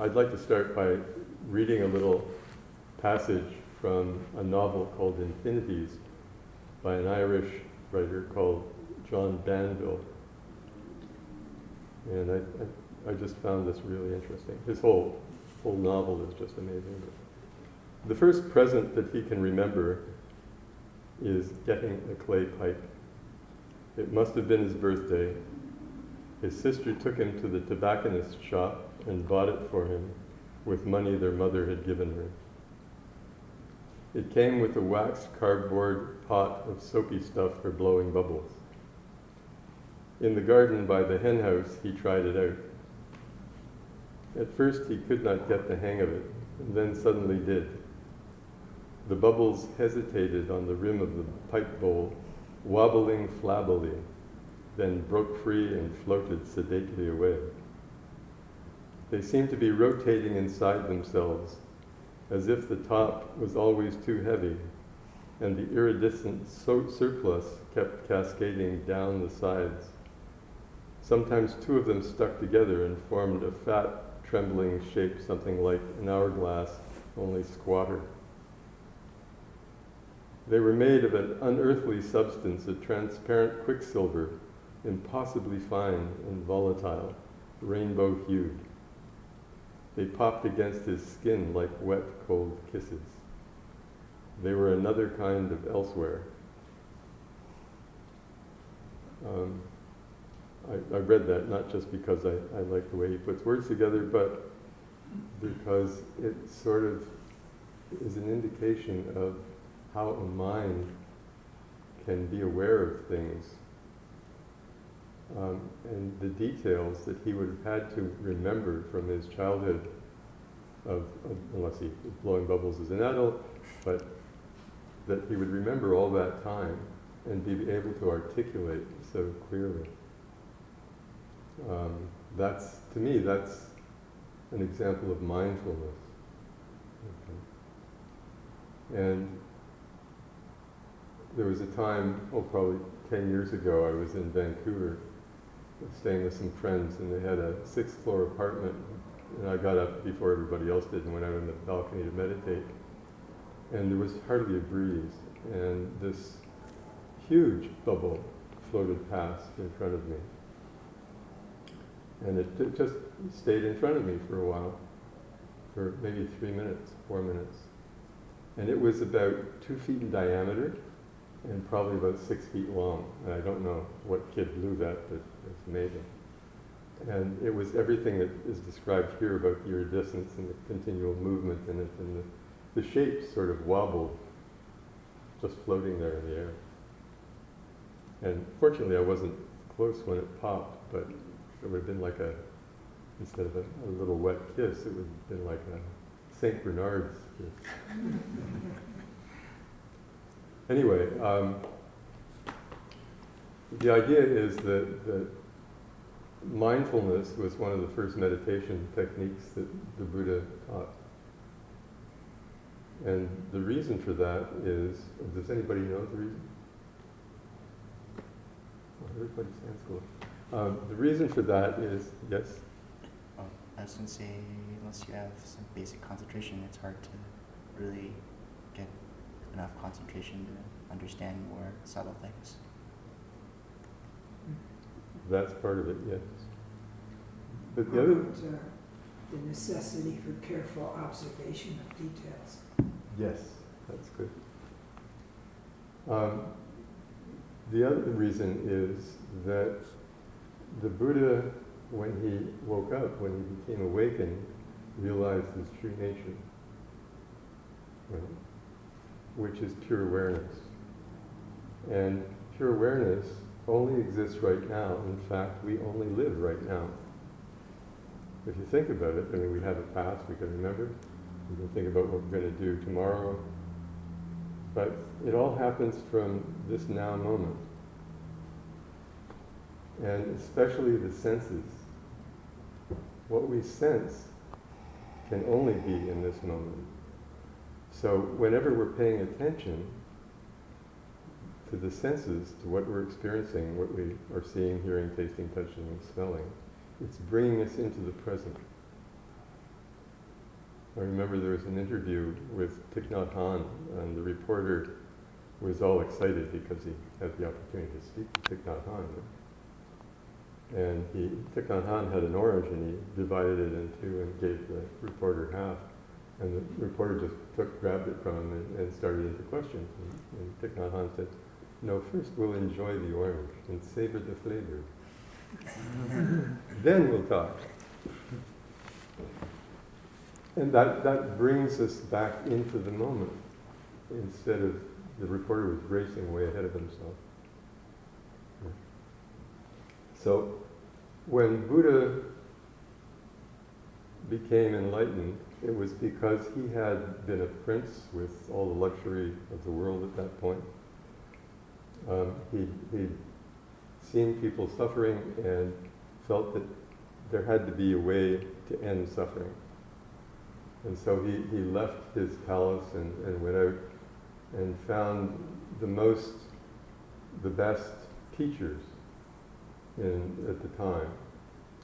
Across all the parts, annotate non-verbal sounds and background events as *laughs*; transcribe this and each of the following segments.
I'd like to start by reading a little passage from a novel called Infinities by an Irish writer called John Banville. And I, I, I just found this really interesting. His whole, whole novel is just amazing. The first present that he can remember is getting a clay pipe. It must have been his birthday. His sister took him to the tobacconist's shop and bought it for him with money their mother had given her. It came with a waxed cardboard pot of soapy stuff for blowing bubbles. In the garden by the hen house, he tried it out. At first, he could not get the hang of it, and then suddenly did. The bubbles hesitated on the rim of the pipe bowl, wobbling flabbily, then broke free and floated sedately away. They seemed to be rotating inside themselves, as if the top was always too heavy, and the iridescent so- surplus kept cascading down the sides. Sometimes two of them stuck together and formed a fat, trembling shape, something like an hourglass, only squatter. They were made of an unearthly substance, a transparent quicksilver, impossibly fine and volatile, rainbow hued. They popped against his skin like wet, cold kisses. They were another kind of elsewhere. Um, I, I, read that not just because I, I like the way he puts words together, but because it sort of is an indication of how a mind can be aware of things um, and the details that he would have had to remember from his childhood, of, of, unless he was blowing bubbles as an adult, but that he would remember all that time and be able to articulate so clearly. Um, that's, to me, that's an example of mindfulness. Okay. And there was a time, oh, probably 10 years ago, I was in Vancouver staying with some friends, and they had a sixth floor apartment. And I got up before everybody else did and went out on the balcony to meditate. And there was hardly a breeze, and this huge bubble floated past in front of me. And it, just stayed in front of me for a while, for maybe three minutes, four minutes. And it was about two feet in diameter and probably about six feet long. And I don't know what kid blew that, but it's amazing. And it was everything that is described here about the iridescence and the continual movement in it, and the, the shape sort of wobbled, just floating there in the air. And fortunately, I wasn't close when it popped, but it would have been like a, instead of a, a little wet kiss, it would have been like a St. Bernard's kiss. *laughs* Anyway, um, the idea is that, that mindfulness was one of the first meditation techniques that the Buddha taught. And the reason for that is, does anybody know the reason? Well, everybody stands cool. Um, the reason for that is, yes? Oh, I was going to say, unless you have some basic concentration, it's hard to really enough concentration to understand more subtle things. That's part of it, yes. But the other. Uh, the necessity for careful observation of details. Yes, that's good. Um, the other reason is that the Buddha, when he woke up, when he became awakened, realized his true nature. Right? Which is pure awareness. And pure awareness only exists right now. In fact, we only live right now. If you think about it, I mean, we have a past we can remember. We can think about what we're going to do tomorrow. But it all happens from this now moment. And especially the senses. What we sense can only be in this moment. So whenever we're paying attention to the senses, to what we're experiencing, what we are seeing, hearing, tasting, touching, and smelling, it's bringing us into the present. I remember there was an interview with Thich Nhat Hanh, and the reporter was all excited because he had the opportunity to speak to Thich Nhat Hanh. And he, Thich Nhat Hanh had an orange and he divided it in two and gave the reporter half. And the reporter just took, grabbed it from him and, and started into questions. And, and Thich Nhat Hanh said, no, first we'll enjoy the orange and savor the flavor. then we'll talk. And that, that brings us back into the moment instead of the reporter was racing way ahead of himself. So when Buddha became enlightened, it was because he had been a prince with all the luxury of the world at that point. Um, he, he'd seen people suffering and felt that there had to be a way to end suffering. And so he, he left his palace and, and went out and found the most, the best teachers in, at the time.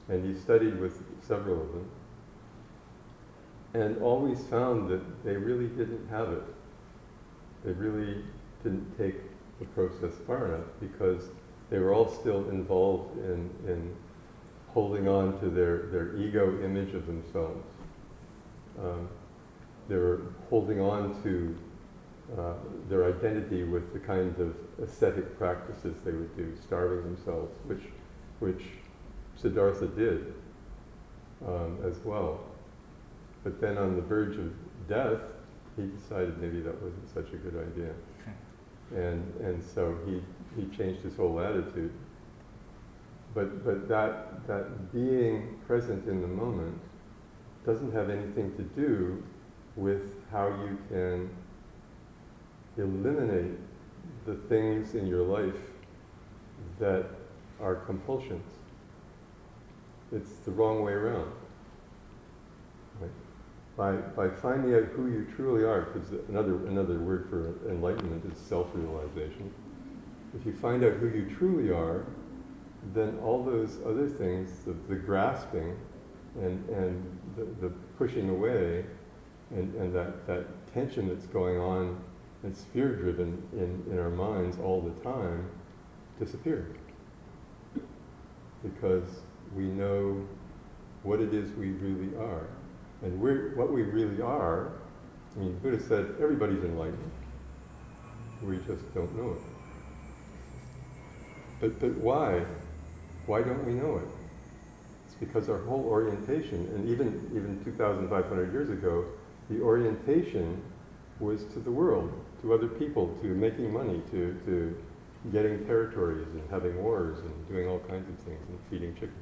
And he studied with several of them. And always found that they really didn't have it. They really didn't take the process far enough because they were all still involved in, in holding on to their, their ego image of themselves. Um, they were holding on to uh, their identity with the kinds of ascetic practices they would do, starving themselves, which, which Siddhartha did um, as well. But then on the verge of death, he decided maybe that wasn't such a good idea. And, and so he, he changed his whole attitude. But, but that, that being present in the moment doesn't have anything to do with how you can eliminate the things in your life that are compulsions. It's the wrong way around. By, by finding out who you truly are, because another, another word for enlightenment is self-realization. If you find out who you truly are, then all those other things, the, the grasping and, and the, the pushing away and, and that, that tension that's going on and fear driven in, in our minds all the time disappear. Because we know what it is we really are. And we're, what we really are, I mean, Buddha said everybody's enlightened. We just don't know it. But, but why? Why don't we know it? It's because our whole orientation, and even, even 2,500 years ago, the orientation was to the world, to other people, to making money, to, to getting territories and having wars and doing all kinds of things and feeding chickens.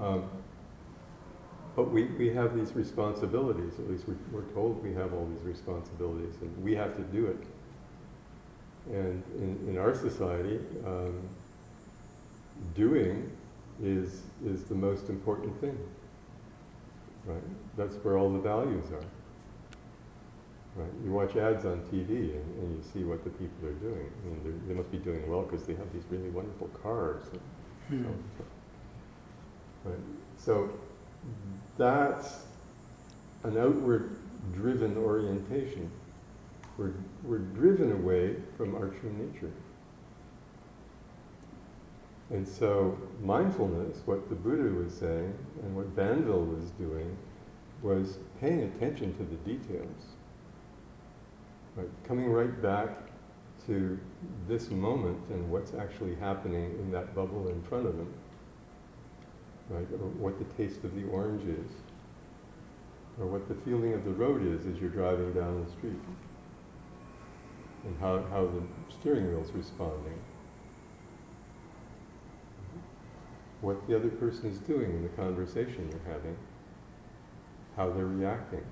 Um, but we, we have these responsibilities, at least we, we're told we have all these responsibilities and we have to do it. And in, in our society, um, doing is, is the most important thing. Right? That's where all the values are. Right? You watch ads on TV and, and you see what the people are doing. I mean, they must be doing well because they have these really wonderful cars. And, Hmm. so, right? so that's an outward driven orientation. We're, we're driven away from our true nature. And so mindfulness, what the Buddha was saying, and what Banville was doing, was paying attention to the details. Right? Coming right back to this moment and what's actually happening in that bubble in front of him. Right? Or what the taste of the orange is. Or what the feeling of the road is as you're driving down the street. And how, how the steering wheel's responding. What the other person is doing in the conversation you're having. How they're reacting.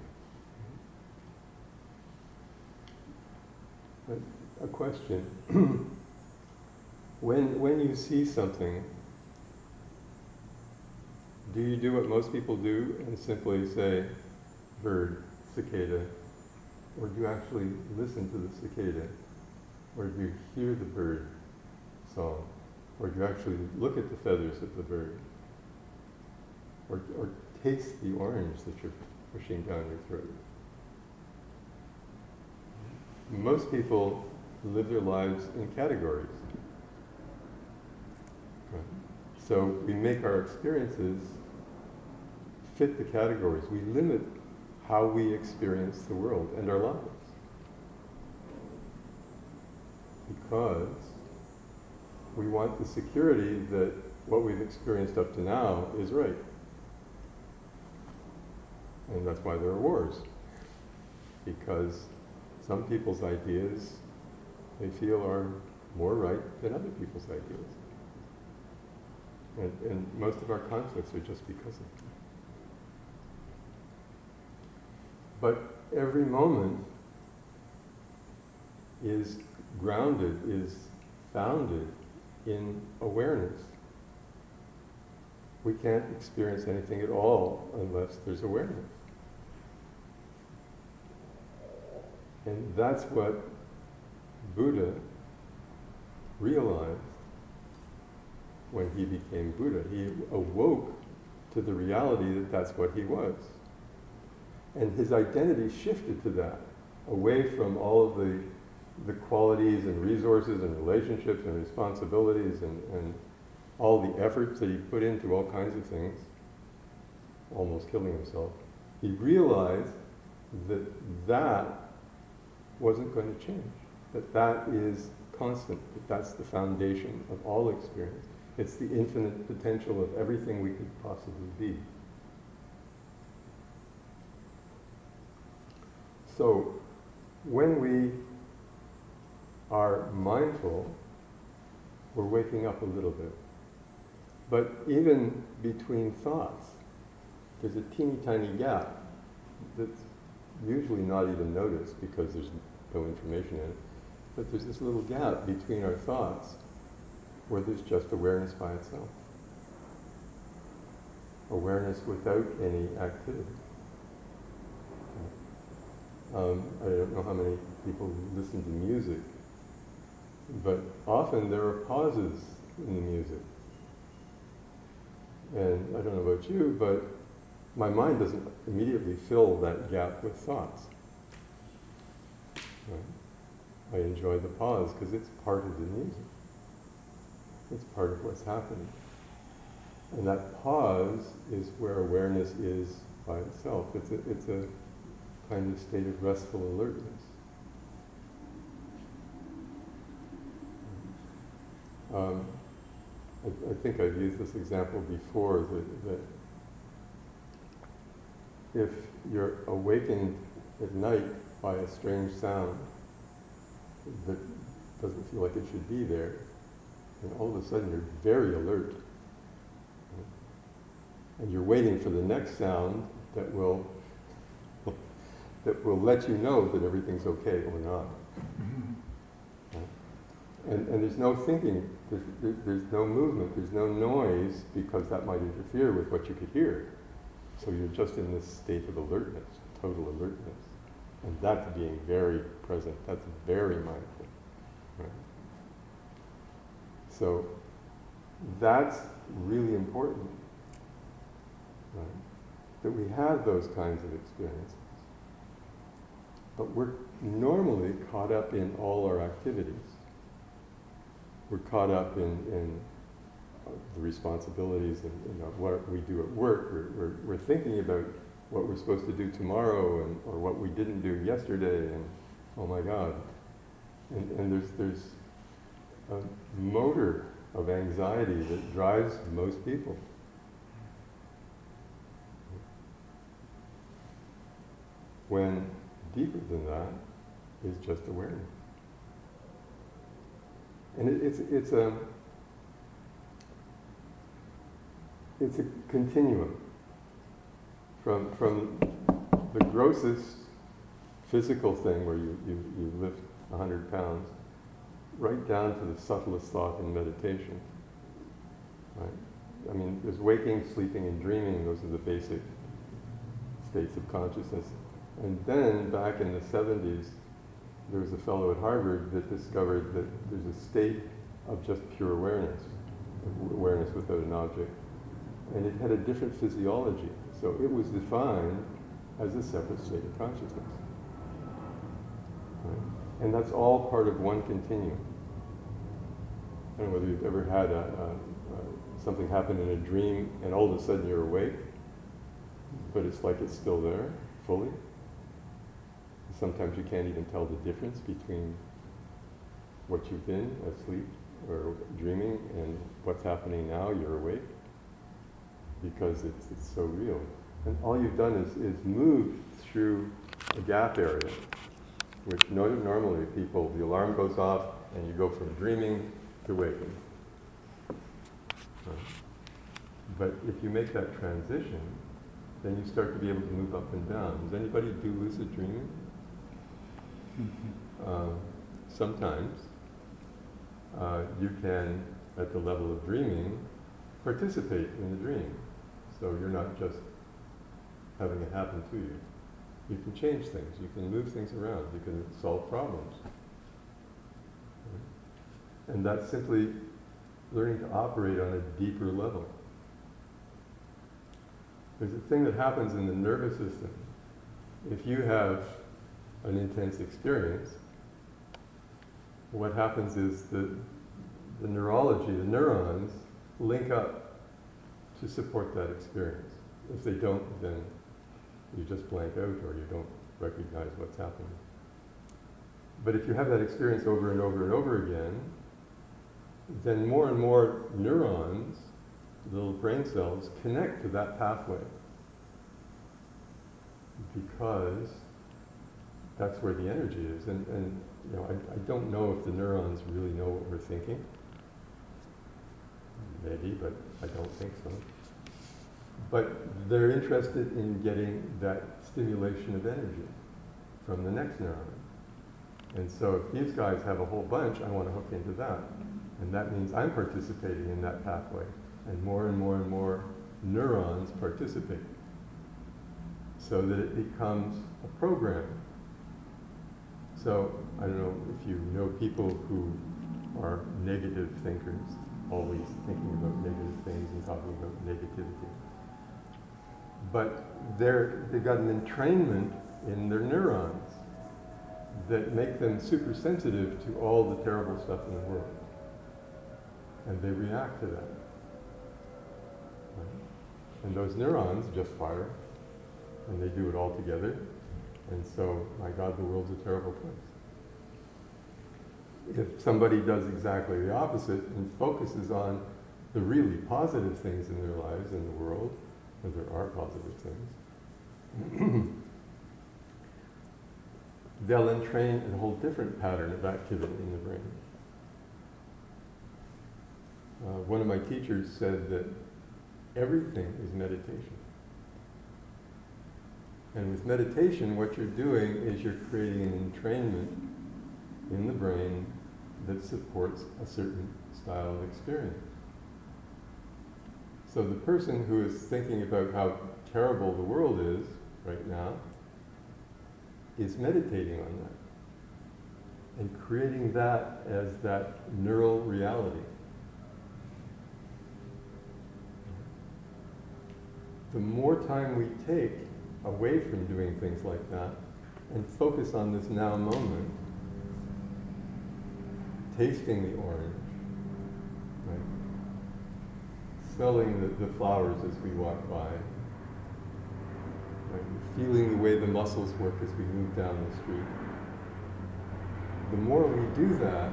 A, question. *clears throat* when, when you see something, do you do what most people do and simply say, bird, cicada, or do you actually listen to the cicada? Or do you hear the bird song? Or do you actually look at the feathers of the bird? Or, or taste the orange that you're pushing down your throat. Most people live their lives in categories. Right? So we make our experiences fit the categories. We limit how we experience the world and our lives. Because we want the security that what we've experienced up to now is right. And that's why there are wars. Because some people's ideas they feel are more right than other people's ideas. And, and most of our conflicts are just because of that. But every moment is grounded, is founded in awareness. We can't experience anything at all unless there's awareness. And that's what Buddha realized when he became Buddha. He awoke to the reality that that's what he was. And his identity shifted to that, away from all of the, the qualities and resources and relationships and responsibilities and, and all the efforts that he put into all kinds of things, almost killing himself. He realized that that wasn't going to change, that that is constant, that that's the foundation of all experience. It's the infinite potential of everything we could possibly be. So, when we are mindful, we're waking up a little bit. But even between thoughts, there's a teeny tiny gap that's usually not even noticed because there's no information in it. But there's this little gap between our thoughts where there's just awareness by itself. Awareness without any activity. Um, I don't know how many people listen to music, but often there are pauses in the music. And I don't know about you, but my mind doesn't immediately fill that gap with thoughts. Right? I enjoy the pause because it's part of the music. It's part of what's happening. And that pause is where awareness is by itself. It's a, it's a kind of state of restful alertness. Um, I, I, think I've used this example before that, that if you're awakened at night by a strange sound that doesn't feel like it should be there, and all of a sudden you're very alert. And you're waiting for the next sound that will that will let you know that everything's okay or not. Mm-hmm. And, and there's no thinking, there's, there's no movement, there's no noise because that might interfere with what you could hear. So you're just in this state of alertness, total alertness. And that's being very present, that's very mindful. Right? So that's really important, right? That we have those kinds of experiences. But we're normally caught up in all our activities. We're caught up in, in uh, the responsibilities and you know, what we do at work. We're, we're, we're thinking about what we're supposed to do tomorrow and, or what we didn't do yesterday and oh my God. And, and there's, there's a motor of anxiety that drives most people. When deeper than that is just awareness. And it, it's, it's, a, it's a continuum from, from the grossest physical thing where you, you, you lift 100 pounds right down to the subtlest thought in meditation. Right? I mean, there's waking, sleeping, and dreaming. Those are the basic states of consciousness. And then back in the 70s, there was a fellow at Harvard that discovered that there's a state of just pure awareness, awareness without an object. And it had a different physiology. So it was defined as a separate state of consciousness. Right? And that's all part of one continuum. I don't know whether you've ever had a, a, a, something happen in a dream and all of a sudden you're awake, but it's like it's still there fully. Sometimes you can't even tell the difference between what you've been asleep or dreaming and what's happening now, you're awake, because it's, it's so real. And all you've done is, is moved through a gap area, which no, normally people, the alarm goes off and you go from dreaming to waking. Uh, but if you make that transition, then you start to be able to move up and down. Does anybody do lucid dreaming? Uh, sometimes uh, you can, at the level of dreaming, participate in the dream. So you're not just having it happen to you. You can change things, you can move things around, you can solve problems. And that's simply learning to operate on a deeper level. There's a thing that happens in the nervous system. If you have an intense experience, what happens is that the neurology, the neurons, link up to support that experience. If they don't, then you just blank out or you don't recognize what's happening. But if you have that experience over and over and over again, then more and more neurons, little brain cells, connect to that pathway. Because that's where the energy is. And, and you know, I, I don't know if the neurons really know what we're thinking. Maybe, but I don't think so. But they're interested in getting that stimulation of energy from the next neuron. And so if these guys have a whole bunch, I want to hook into that. And that means I'm participating in that pathway. And more and more and more neurons participate so that it becomes a program so I don't know if you know people who are negative thinkers, always thinking about negative things and talking about negativity. But they've got an entrainment in their neurons that make them super sensitive to all the terrible stuff in the world. And they react to that. And those neurons just fire, and they do it all together, and so, my God, the world's a terrible place. If somebody does exactly the opposite and focuses on the really positive things in their lives and the world, and there are positive things, *clears throat* they'll entrain a whole different pattern of activity in the brain. Uh, one of my teachers said that everything is meditation. And with meditation, what you're doing is you're creating an entrainment in the brain that supports a certain style of experience. So the person who is thinking about how terrible the world is right now is meditating on that and creating that as that neural reality. The more time we take away from doing things like that and focus on this now moment, tasting the orange, right? smelling the, the flowers as we walk by, right? feeling the way the muscles work as we move down the street. The more we do that,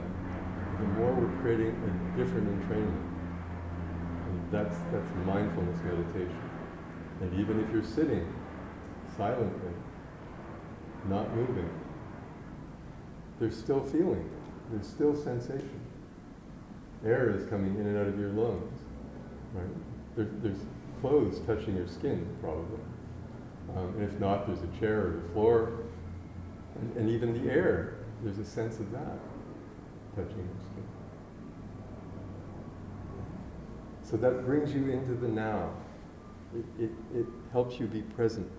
the more we're creating a different entrainment. And that's, that's mindfulness meditation. And even if you're sitting, silently, not moving. There's still feeling, there's still sensation. Air is coming in and out of your lungs, right? There, there's clothes touching your skin, probably. Um, and if not, there's a chair or the floor, and, and even the air, there's a sense of that touching your skin. So that brings you into the now. It, it, it helps you be present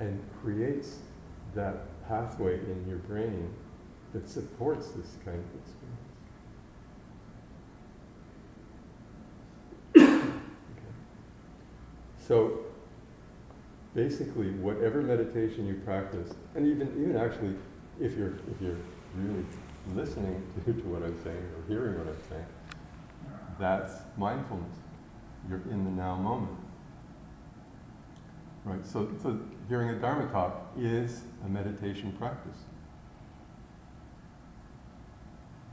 and creates that pathway in your brain that supports this kind of experience. So, basically whatever meditation you practice, and even even actually, if you're if you're really listening *laughs* to, to what I'm saying or hearing what I'm saying, that's mindfulness. You're in the now moment. Right. So so hearing a Dharma talk is a meditation practice.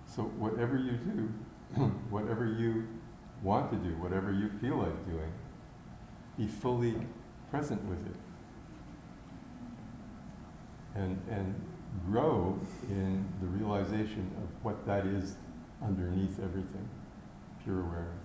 So whatever you do, *clears throat* whatever you want to do, whatever you feel like doing, be fully present with it. And, and grow in the realization of what that is underneath everything pure awareness.